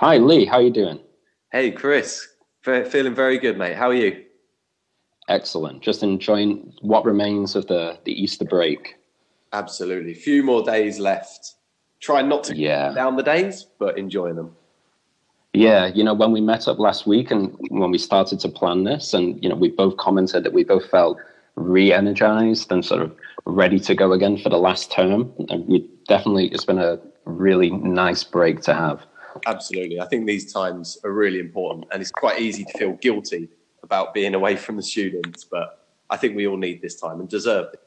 Hi, Lee. How are you doing? Hey, Chris. feeling very good, mate. How are you? Excellent. Just enjoying what remains of the, the Easter break. Absolutely. Few more days left. Try not to yeah. down the days, but enjoying them. Yeah, you know, when we met up last week and when we started to plan this, and, you know, we both commented that we both felt re energized and sort of ready to go again for the last term. And we definitely, it's been a really nice break to have. Absolutely. I think these times are really important, and it's quite easy to feel guilty about being away from the students, but I think we all need this time and deserve it.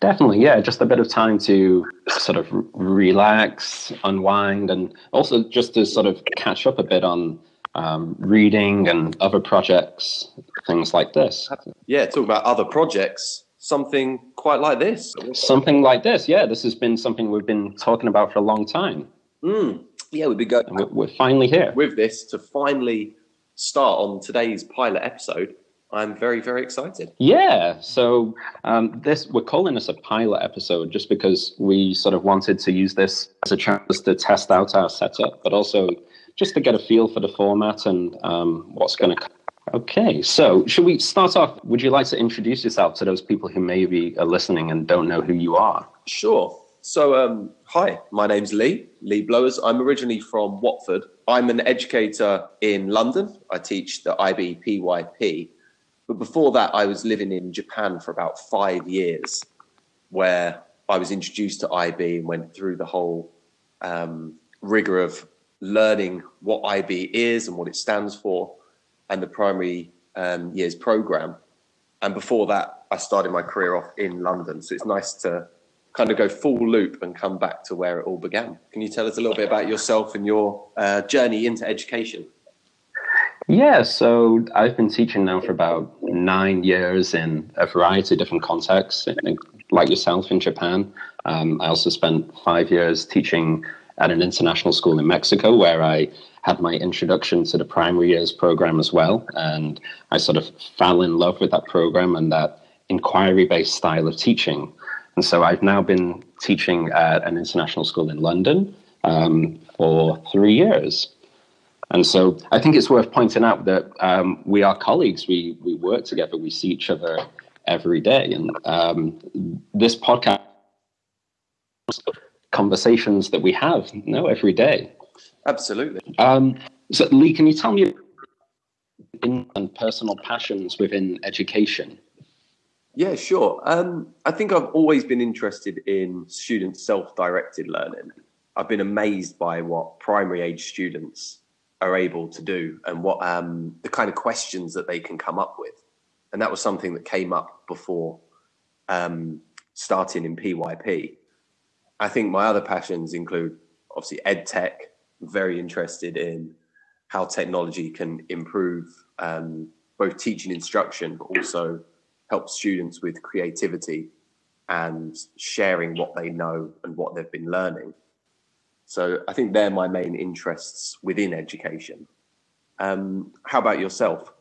Definitely, yeah. Just a bit of time to sort of relax, unwind, and also just to sort of catch up a bit on um, reading and other projects, things like this. Yeah, talk about other projects. Something quite like this. Something like this, yeah. This has been something we've been talking about for a long time. Mm. Yeah, we've been going. We're, we're finally here with this to finally start on today's pilot episode. I'm very, very excited. Yeah. So um, this we're calling this a pilot episode just because we sort of wanted to use this as a chance to test out our setup, but also just to get a feel for the format and um, what's going to. Come. Okay, so should we start off? Would you like to introduce yourself to those people who maybe are listening and don't know who you are? Sure. So, um, hi, my name's Lee, Lee Blowers. I'm originally from Watford. I'm an educator in London. I teach the IB PYP. But before that, I was living in Japan for about five years, where I was introduced to IB and went through the whole um, rigor of learning what IB is and what it stands for, and the primary um, years program. And before that, I started my career off in London. So it's nice to kind of go full loop and come back to where it all began. Can you tell us a little bit about yourself and your uh, journey into education? Yeah, so I've been teaching now for about nine years in a variety of different contexts, like yourself in Japan. Um, I also spent five years teaching at an international school in Mexico where I had my introduction to the primary years program as well. And I sort of fell in love with that program and that inquiry based style of teaching. And so I've now been teaching at an international school in London um, for three years. And so I think it's worth pointing out that um, we are colleagues. We we work together. We see each other every day. And um, this podcast, conversations that we have, you know, every day. Absolutely. Um, so, Lee, can you tell me in and personal passions within education? Yeah, sure. Um, I think I've always been interested in student self-directed learning. I've been amazed by what primary age students are able to do and what um, the kind of questions that they can come up with. And that was something that came up before um, starting in PYP. I think my other passions include obviously ed tech. Very interested in how technology can improve um, both teaching instruction, but also help students with creativity and sharing what they know and what they've been learning. So I think they're my main interests within education. Um, how about yourself?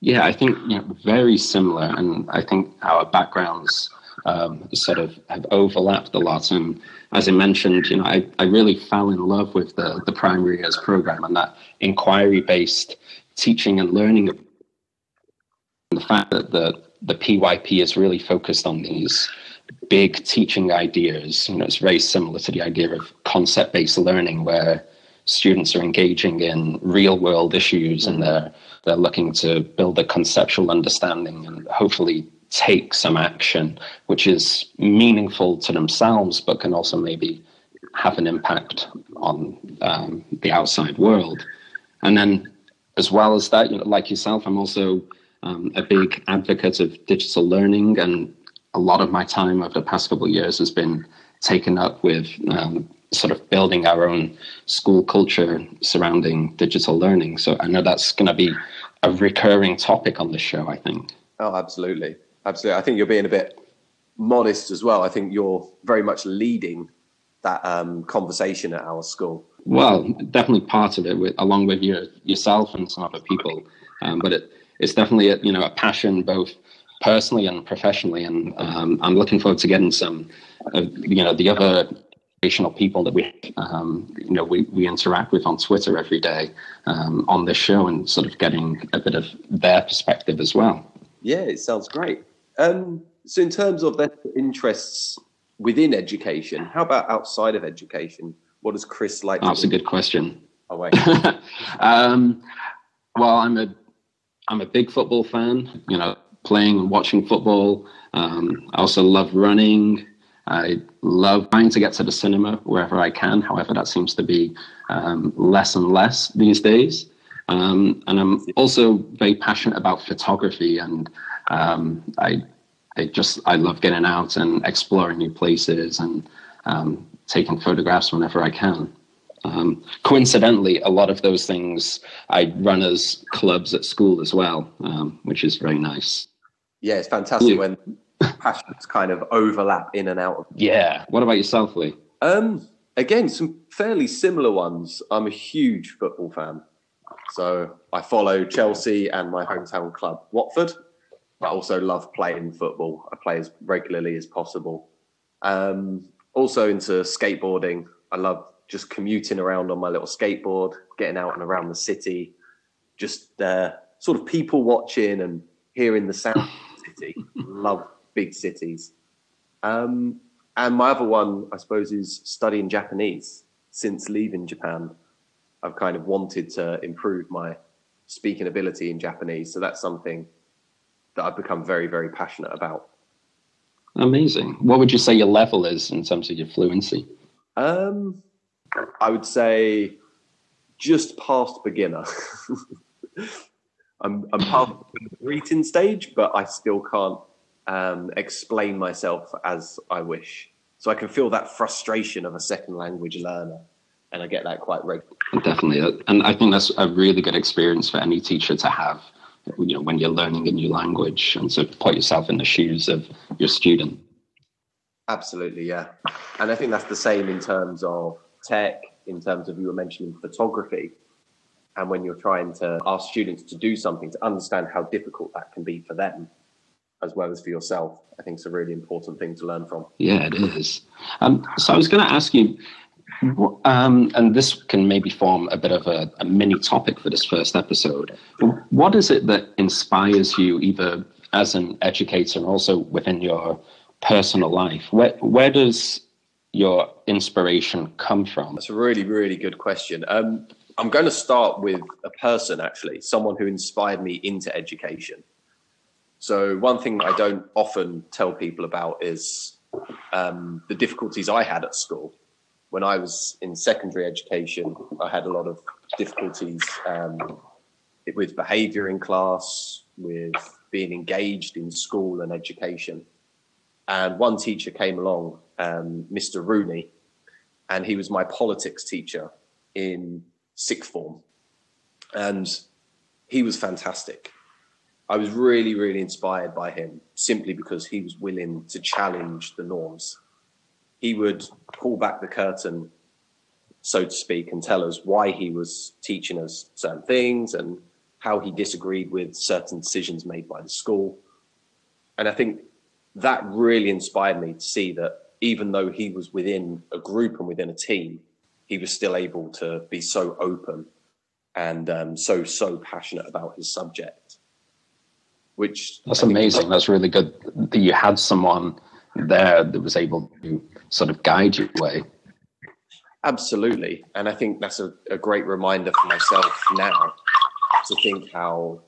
Yeah, I think you know, very similar, and I think our backgrounds um, sort of have overlapped a lot. And as I mentioned, you know, I, I really fell in love with the the primary years program and that inquiry based teaching and learning. The fact that the the PYP is really focused on these big teaching ideas. You know, it's very similar to the idea of concept based learning, where students are engaging in real world issues and they're they're looking to build a conceptual understanding and hopefully take some action, which is meaningful to themselves, but can also maybe have an impact on um, the outside world. And then, as well as that, you know, like yourself, I'm also um, a big advocate of digital learning, and a lot of my time over the past couple of years has been taken up with um, sort of building our own school culture surrounding digital learning. So I know that's going to be a recurring topic on the show. I think. Oh, absolutely, absolutely. I think you're being a bit modest as well. I think you're very much leading that um, conversation at our school. Well, definitely part of it, with, along with your, yourself and some other people. Um, but it, it's definitely a, you know a passion both personally and professionally, and um, I'm looking forward to getting some, uh, you know, the other inspirational people that we, um, you know, we, we interact with on Twitter every day um, on this show and sort of getting a bit of their perspective as well. Yeah, it sounds great. Um, so, in terms of their interests within education, how about outside of education? What does Chris like? That's a good question. Oh, wait. um, well, I'm a I'm a big football fan. You know, playing and watching football. Um, I also love running. I love trying to get to the cinema wherever I can. However, that seems to be um, less and less these days. Um, and I'm also very passionate about photography, and um, I, I just I love getting out and exploring new places and um, taking photographs whenever I can. Um, coincidentally, a lot of those things I run as clubs at school as well, um, which is very nice. Yeah, it's fantastic yeah. when passions kind of overlap in and out of. Yeah. What about yourself, Lee? Um, again, some fairly similar ones. I'm a huge football fan, so I follow Chelsea and my hometown club, Watford. I also love playing football. I play as regularly as possible. Um, also into skateboarding. I love just commuting around on my little skateboard, getting out and around the city, just uh, sort of people watching and hearing the sound of the city. Love big cities. Um, and my other one, I suppose, is studying Japanese. Since leaving Japan, I've kind of wanted to improve my speaking ability in Japanese. So that's something that I've become very, very passionate about. Amazing. What would you say your level is in terms of your fluency? Um, I would say just past beginner. I'm, I'm past the greeting stage, but I still can't um, explain myself as I wish. So I can feel that frustration of a second language learner, and I get that quite regularly. Definitely, and I think that's a really good experience for any teacher to have. You know, when you're learning a new language, and to put yourself in the shoes of your student. Absolutely, yeah, and I think that's the same in terms of tech, in terms of you were mentioning photography, and when you're trying to ask students to do something to understand how difficult that can be for them as well as for yourself. I think it's a really important thing to learn from. Yeah, it is. Um, so I was going to ask you, um, and this can maybe form a bit of a, a, mini topic for this first episode. What is it that inspires you, either as an educator and also within your personal life? Where where does your inspiration come from? That's a really really good question. Um, I'm going to start with a person, actually, someone who inspired me into education. So one thing I don't often tell people about is um, the difficulties I had at school. When I was in secondary education, I had a lot of difficulties um, with behaviour in class, with being engaged in school and education. And one teacher came along, um, Mr. Rooney, and he was my politics teacher in sixth form. And he was fantastic. I was really, really inspired by him simply because he was willing to challenge the norms. He would pull back the curtain, so to speak, and tell us why he was teaching us certain things and how he disagreed with certain decisions made by the school. And I think that really inspired me to see that even though he was within a group and within a team, he was still able to be so open and um, so, so passionate about his subject which that's amazing. That's really good that you had someone there that was able to sort of guide your way. Absolutely, and I think that's a, a great reminder for myself now to think how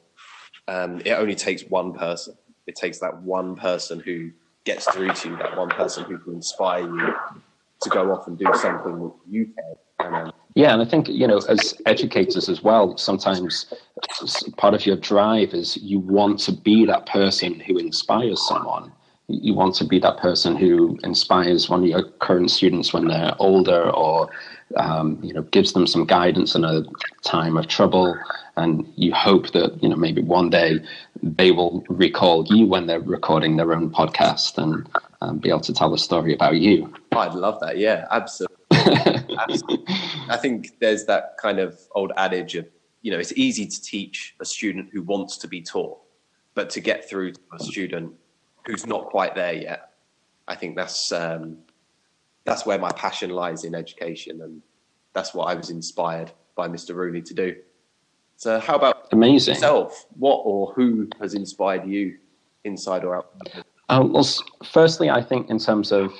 um, it only takes one person. It takes that one person who gets through to you, that one person who can inspire you to go off and do something that you care. And, um, yeah, and I think you know, as educators as well, sometimes part of your drive is you want to be that person who inspires someone. You want to be that person who inspires one of your current students when they're older, or um, you know, gives them some guidance in a time of trouble. And you hope that you know maybe one day they will recall you when they're recording their own podcast and um, be able to tell a story about you. I'd love that. Yeah, absolutely. I think there's that kind of old adage of, you know, it's easy to teach a student who wants to be taught, but to get through to a student who's not quite there yet, I think that's um, that's where my passion lies in education, and that's what I was inspired by Mr. Rooney to do. So, how about amazing yourself? What or who has inspired you, inside or out? Um, well, firstly, I think in terms of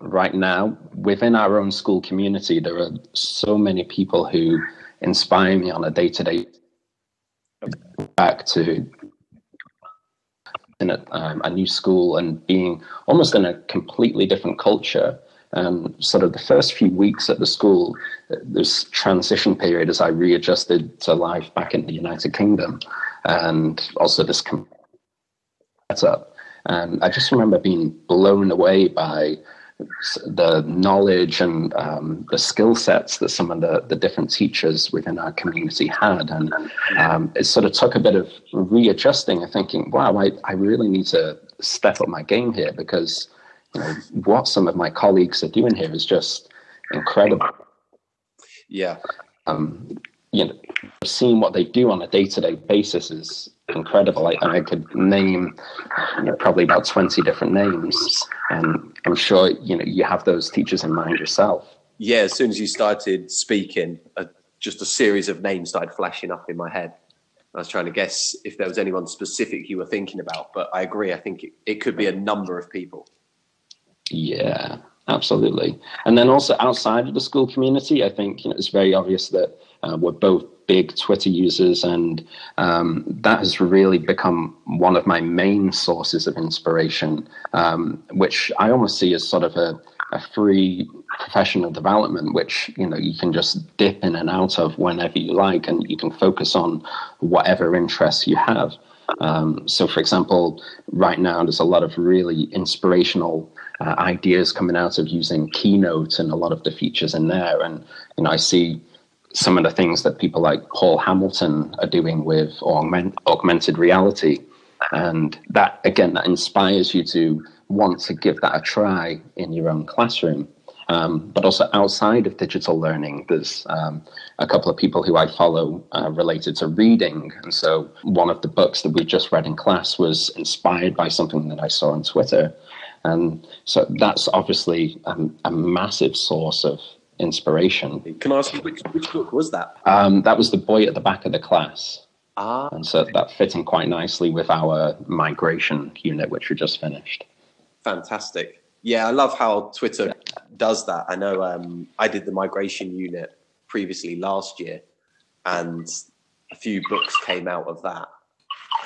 right now within our own school community, there are so many people who inspire me on a day to day. Back to in a, um, a new school and being almost in a completely different culture. And sort of the first few weeks at the school, this transition period as I readjusted to life back in the United Kingdom, and also this setup. And I just remember being blown away by the knowledge and um, the skill sets that some of the, the different teachers within our community had. And um, it sort of took a bit of readjusting and thinking, wow, I, I really need to step up my game here because you know, what some of my colleagues are doing here is just incredible. Yeah. Um, you know, seeing what they do on a day to day basis is incredible. I, I could name you know, probably about 20 different names. And I'm sure, you know, you have those teachers in mind yourself. Yeah, as soon as you started speaking, uh, just a series of names started flashing up in my head. I was trying to guess if there was anyone specific you were thinking about, but I agree. I think it, it could be a number of people. Yeah, absolutely. And then also outside of the school community, I think you know, it's very obvious that uh, we're both big Twitter users, and um, that has really become one of my main sources of inspiration, um, which I almost see as sort of a, a free professional development, which you know you can just dip in and out of whenever you like, and you can focus on whatever interests you have. Um, so, for example, right now there's a lot of really inspirational uh, ideas coming out of using Keynote and a lot of the features in there, and you know I see some of the things that people like Paul Hamilton are doing with augment, augmented reality. And that, again, that inspires you to want to give that a try in your own classroom. Um, but also outside of digital learning, there's um, a couple of people who I follow uh, related to reading. And so one of the books that we just read in class was inspired by something that I saw on Twitter. And so that's obviously um, a massive source of inspiration. Can I ask you which, which book was that? Um, that was the boy at the back of the class. Ah, and so that fit in quite nicely with our migration unit, which we just finished. Fantastic. Yeah, I love how Twitter does that. I know um, I did the migration unit previously last year, and a few books came out of that.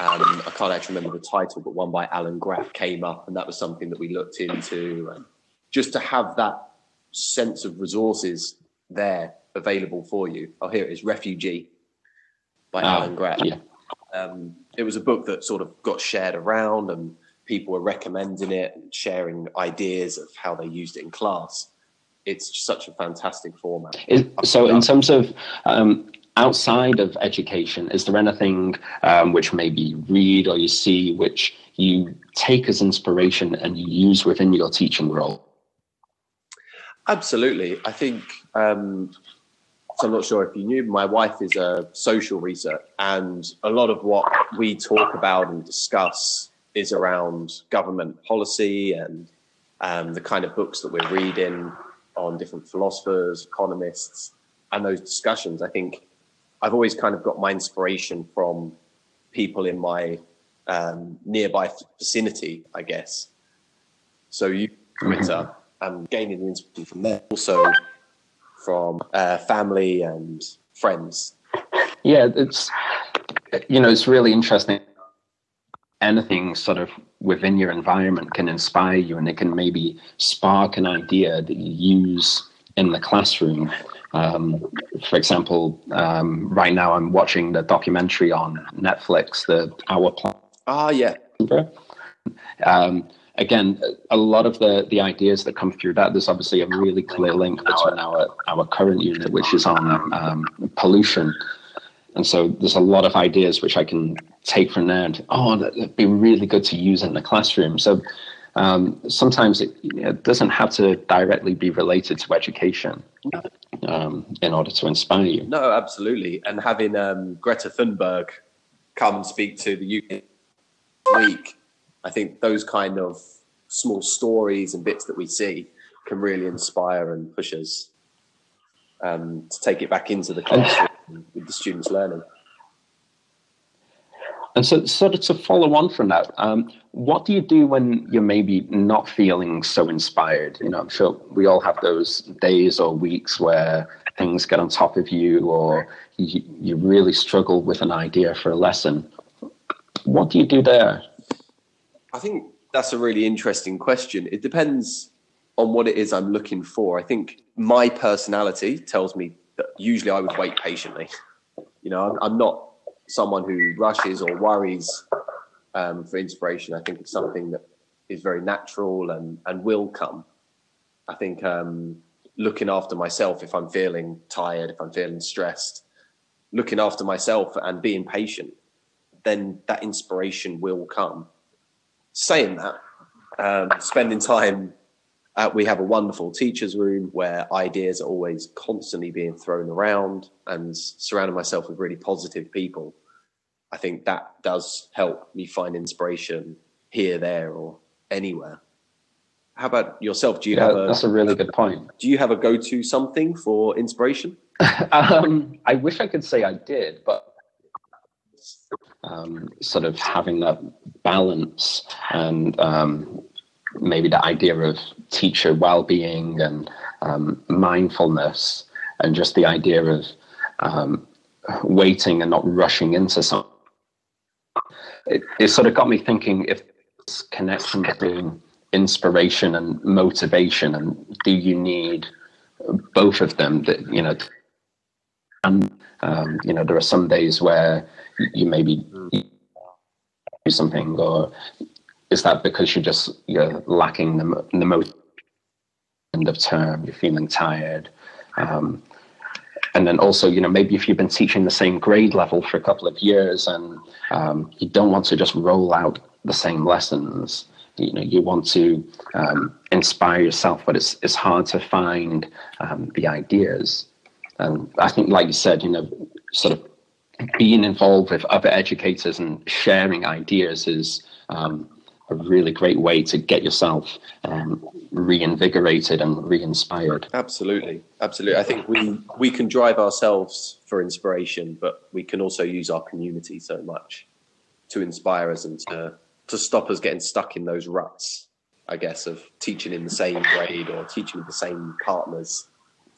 Um, I can't actually remember the title, but one by Alan Gratz came up, and that was something that we looked into. And just to have that sense of resources there available for you. Oh, here it is Refugee by oh, Alan Gratz. Yeah. Um, it was a book that sort of got shared around and people were recommending it and sharing ideas of how they used it in class. It's such a fantastic format. Is, so, in terms of um, outside of education, is there anything um, which maybe you read or you see which you take as inspiration and you use within your teaching role? Absolutely. I think, um, so I'm not sure if you knew, my wife is a social researcher, and a lot of what we talk about and discuss is around government policy and um, the kind of books that we're reading on different philosophers, economists, and those discussions. I think I've always kind of got my inspiration from people in my um, nearby vicinity, I guess. So you, Twitter, and gaining the inspiration from there. Also from uh, family and friends. Yeah, it's you know it's really interesting. Anything sort of within your environment can inspire you, and it can maybe spark an idea that you use in the classroom. Um, for example, um, right now I'm watching the documentary on Netflix, the Our Planet. Ah, yeah. Um, again, a lot of the the ideas that come through that, there's obviously a really clear link between our our current unit, which is on um, pollution. And so there's a lot of ideas which I can take from there and oh, that'd be really good to use in the classroom. So um, sometimes it, it, doesn't have to directly be related to education um, in order to inspire you. No, absolutely. And having um, Greta Thunberg come and speak to the UK week I think those kind of small stories and bits that we see can really inspire and push us um, to take it back into the classroom with the students learning. And so, sort of to follow on from that, um, what do you do when you're maybe not feeling so inspired? You know, I'm sure we all have those days or weeks where things get on top of you, or you, you really struggle with an idea for a lesson. What do you do there? I think that's a really interesting question. It depends on what it is I'm looking for. I think my personality tells me that usually I would wait patiently. You know, I'm, not someone who rushes or worries um, for inspiration. I think it's something that is very natural and, and will come. I think um, looking after myself if I'm feeling tired, if I'm feeling stressed, looking after myself and being patient, then that inspiration will come. Saying that, um, spending time uh, we have a wonderful teachers room where ideas are always constantly being thrown around and surrounding myself with really positive people. I think that does help me find inspiration here, there, or anywhere. How about yourself? Do you yeah, have a? That's a really good point. Do you have a go-to something for inspiration? um, I wish I could say I did, but um, sort of having that balance and um, maybe the idea of teacher well-being and um, mindfulness and just the idea of um, waiting and not rushing into something it, it sort of got me thinking if this connection between inspiration and motivation and do you need both of them that you know and um, you know there are some days where you maybe do something or is that because you're just you're lacking the, the most end of term you're feeling tired um, and then also you know maybe if you've been teaching the same grade level for a couple of years and um, you don't want to just roll out the same lessons you know you want to um, inspire yourself but it's it's hard to find um, the ideas. And i think like you said you know sort of being involved with other educators and sharing ideas is um, a really great way to get yourself um, reinvigorated and re-inspired. Absolutely, absolutely. I think we we can drive ourselves for inspiration, but we can also use our community so much to inspire us and to to stop us getting stuck in those ruts. I guess of teaching in the same grade or teaching with the same partners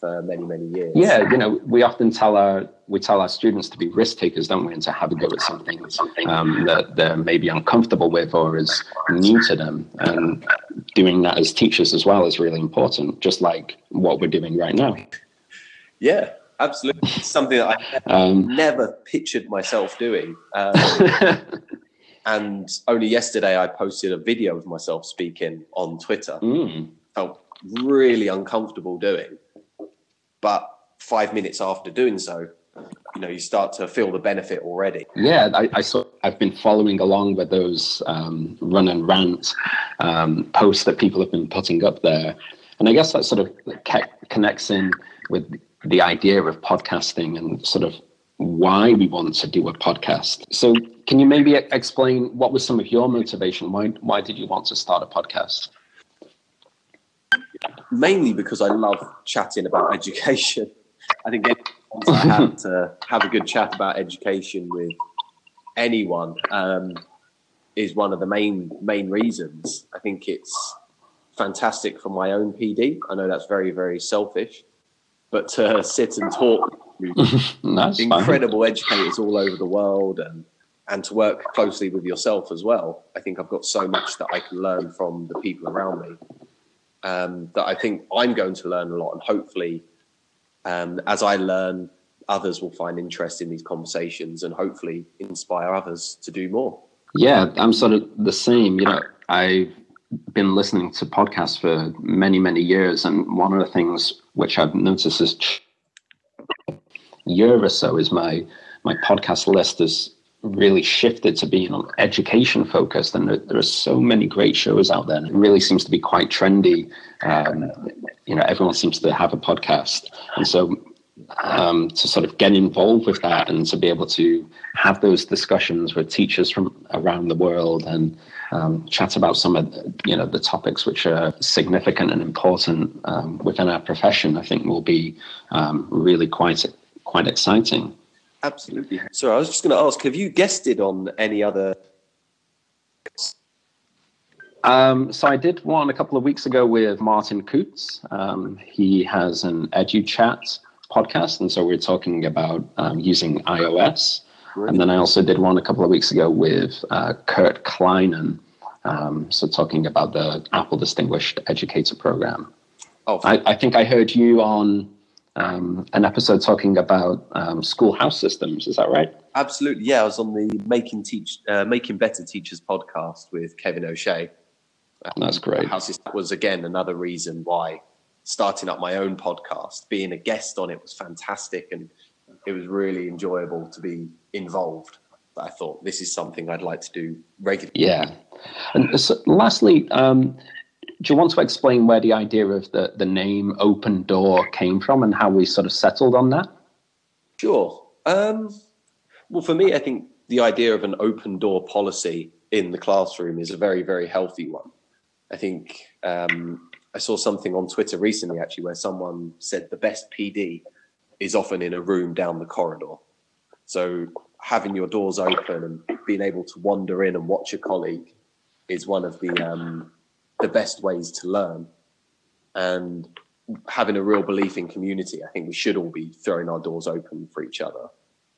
for many many years. Yeah, you know, we often tell our we tell our students to be risk takers, don't we, and to have a go at something um, that they're maybe uncomfortable with or is new to them. And doing that as teachers as well is really important, just like what we're doing right now. Yeah, absolutely. It's something that I um, never pictured myself doing. Um, and only yesterday I posted a video of myself speaking on Twitter. Mm. Felt really uncomfortable doing but five minutes after doing so, you know, you start to feel the benefit already. Yeah, I, I saw. I've been following along with those um, run and rant um, posts that people have been putting up there, and I guess that sort of connects in with the idea of podcasting and sort of why we want to do a podcast. So, can you maybe explain what was some of your motivation? Why why did you want to start a podcast? Mainly because I love chatting about education. I think I have to have a good chat about education with anyone um, is one of the main main reasons. I think it's fantastic for my own PD. I know that's very very selfish, but to sit and talk with incredible educators all over the world and and to work closely with yourself as well. I think I've got so much that I can learn from the people around me um, that I think I'm going to learn a lot, and hopefully, um, as I learn, others will find interest in these conversations, and hopefully inspire others to do more. Yeah, I'm sort of the same. You know, I've been listening to podcasts for many, many years, and one of the things which I've noticed is year or so is my my podcast list is really shifted to being on education focused and there, there, are so many great shows out there and it really seems to be quite trendy um, you know everyone seems to have a podcast and so um, to sort of get involved with that and to be able to have those discussions with teachers from around the world and um, chat about some of the, you know the topics which are significant and important um, within our profession, I think will be um, really quite quite exciting. Absolutely. So I was just going to ask: Have you guested on any other? Um, so I did one a couple of weeks ago with Martin Coots. Um, he has an EduChat podcast, and so we're talking about um, using iOS. And then I also did one a couple of weeks ago with uh, Kurt Kleinen, um, so talking about the Apple Distinguished Educator Program. Oh, I, I think I heard you on um, an episode talking about um, schoolhouse systems. Is that right? Absolutely. Yeah, I was on the Making Teach, uh, Making Better Teachers podcast with Kevin O'Shea. That's great. House system was again another reason why starting up my own podcast, being a guest on it was fantastic, and it was really enjoyable to be involved. I thought this is something I'd like to do regularly. Yeah. And so lastly, um, do you want to explain where the idea of the, the name Open Door came from and how we sort of settled on that? Sure. Um, well, for me, I think the idea of an open door policy in the classroom is a very, very healthy one. I think um, I saw something on Twitter recently, actually, where someone said the best PD is often in a room down the corridor. So having your doors open and being able to wander in and watch a colleague is one of the um, the best ways to learn. And having a real belief in community, I think we should all be throwing our doors open for each other,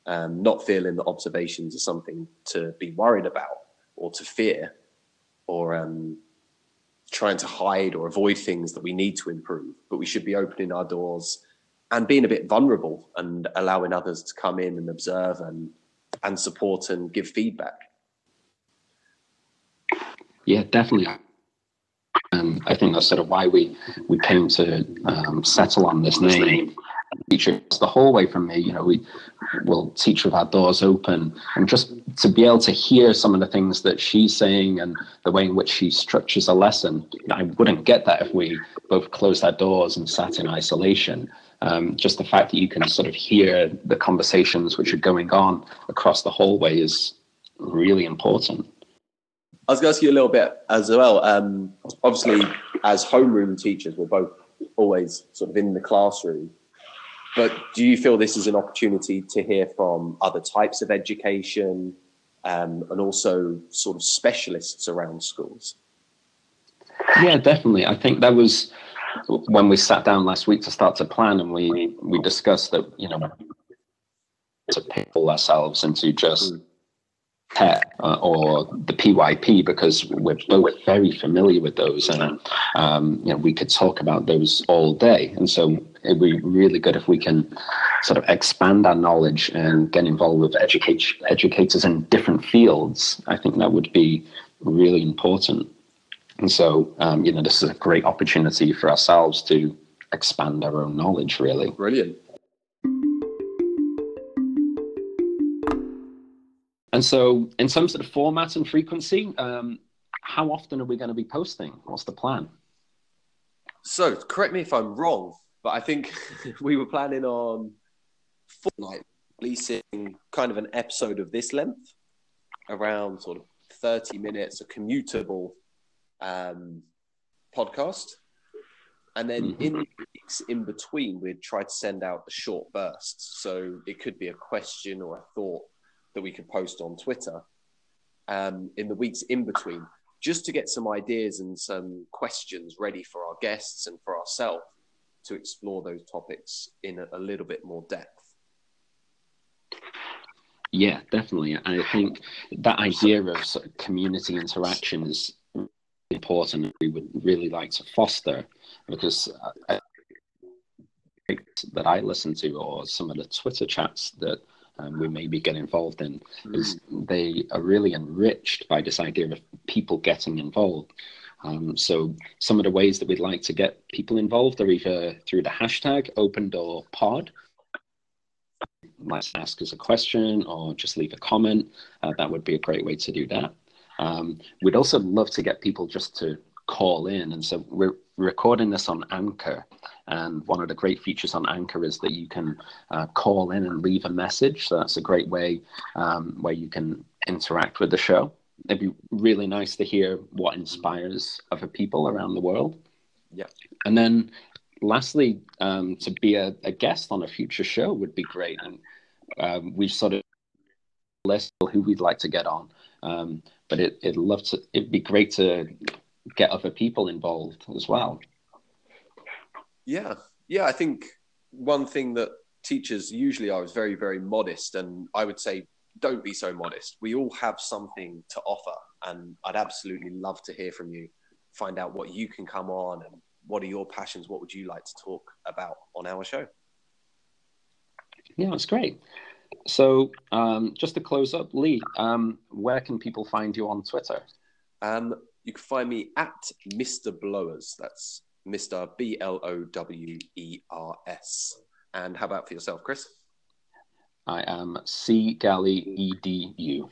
and not feeling that observations are something to be worried about or to fear, or um, trying to hide or avoid things that we need to improve. But we should be opening our doors and being a bit vulnerable and allowing others to come in and observe and and support and give feedback. Yeah, definitely. And I think that's sort of why we we came to um, settle on this name. Teacher, the whole way from me, you know, we will teach with our doors open, and just to be able to hear some of the things that she's saying and the way in which she structures a lesson. I wouldn't get that if we both closed our doors and sat in isolation. Um, just the fact that you can sort of hear the conversations which are going on across the hallway is really important. I was going to ask you a little bit as well. Um, obviously, as homeroom teachers, we're both always sort of in the classroom. But do you feel this is an opportunity to hear from other types of education um, and also sort of specialists around schools? Yeah, definitely. I think that was when we sat down last week to start to plan, and we we discussed that you know to pull ourselves into just PET uh, or the PYP because we're both very familiar with those, and um, you know we could talk about those all day. And so it'd be really good if we can sort of expand our knowledge and get involved with educate, educators in different fields. I think that would be really important. And so, um, you know, this is a great opportunity for ourselves to expand our own knowledge, really. Brilliant. And so, in terms of the format and frequency, um, how often are we going to be posting? What's the plan? So, correct me if I'm wrong, but I think we were planning on fortnight releasing kind of an episode of this length, around sort of 30 minutes, a commutable um, podcast. And then mm-hmm. in weeks in between, we'd try to send out a short bursts. So it could be a question or a thought that we could post on Twitter um, in the weeks in between, just to get some ideas and some questions ready for our guests and for ourselves to explore those topics in a, a little bit more depth. Yeah, definitely. I think that idea of, sort of community interaction is important we would really like to foster because I, that I listen to or some of the Twitter chats that um, we maybe get involved in mm. is they are really enriched by this idea of people getting involved. Um, so some of the ways that we'd like to get people involved are either through the hashtag Open Door Pod. Let's ask us a question or just leave a comment. Uh, that would be a great way to do that. Um, we'd also love to get people just to call in, and so we're recording this on Anchor, and one of the great features on Anchor is that you can uh, call in and leave a message. So that's a great way um, where you can interact with the show. It'd be really nice to hear what inspires other people around the world. Yeah. And then lastly, um, to be a, a, guest on a future show would be great. And um, we've sort of list who we'd like to get on. Um, but it, it'd love to, it'd be great to get other people involved as well. Yeah. Yeah. I think one thing that teachers usually are is very, very modest. And I would say, don't be so modest. We all have something to offer. And I'd absolutely love to hear from you, find out what you can come on and what are your passions? What would you like to talk about on our show? Yeah, that's great. So, um, just to close up, Lee, um, where can people find you on Twitter? Um, you can find me at Mr. Blowers. That's Mr. B L O W E R S. And how about for yourself, Chris? I am C Galley E D U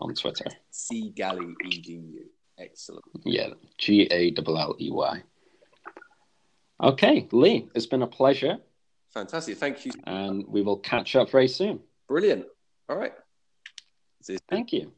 on Twitter. C Galley E D U. Excellent. Yeah, G A L L E Y. Okay, Lee, it's been a pleasure. Fantastic. Thank you. And we will catch up very soon. Brilliant. All right. Thank you.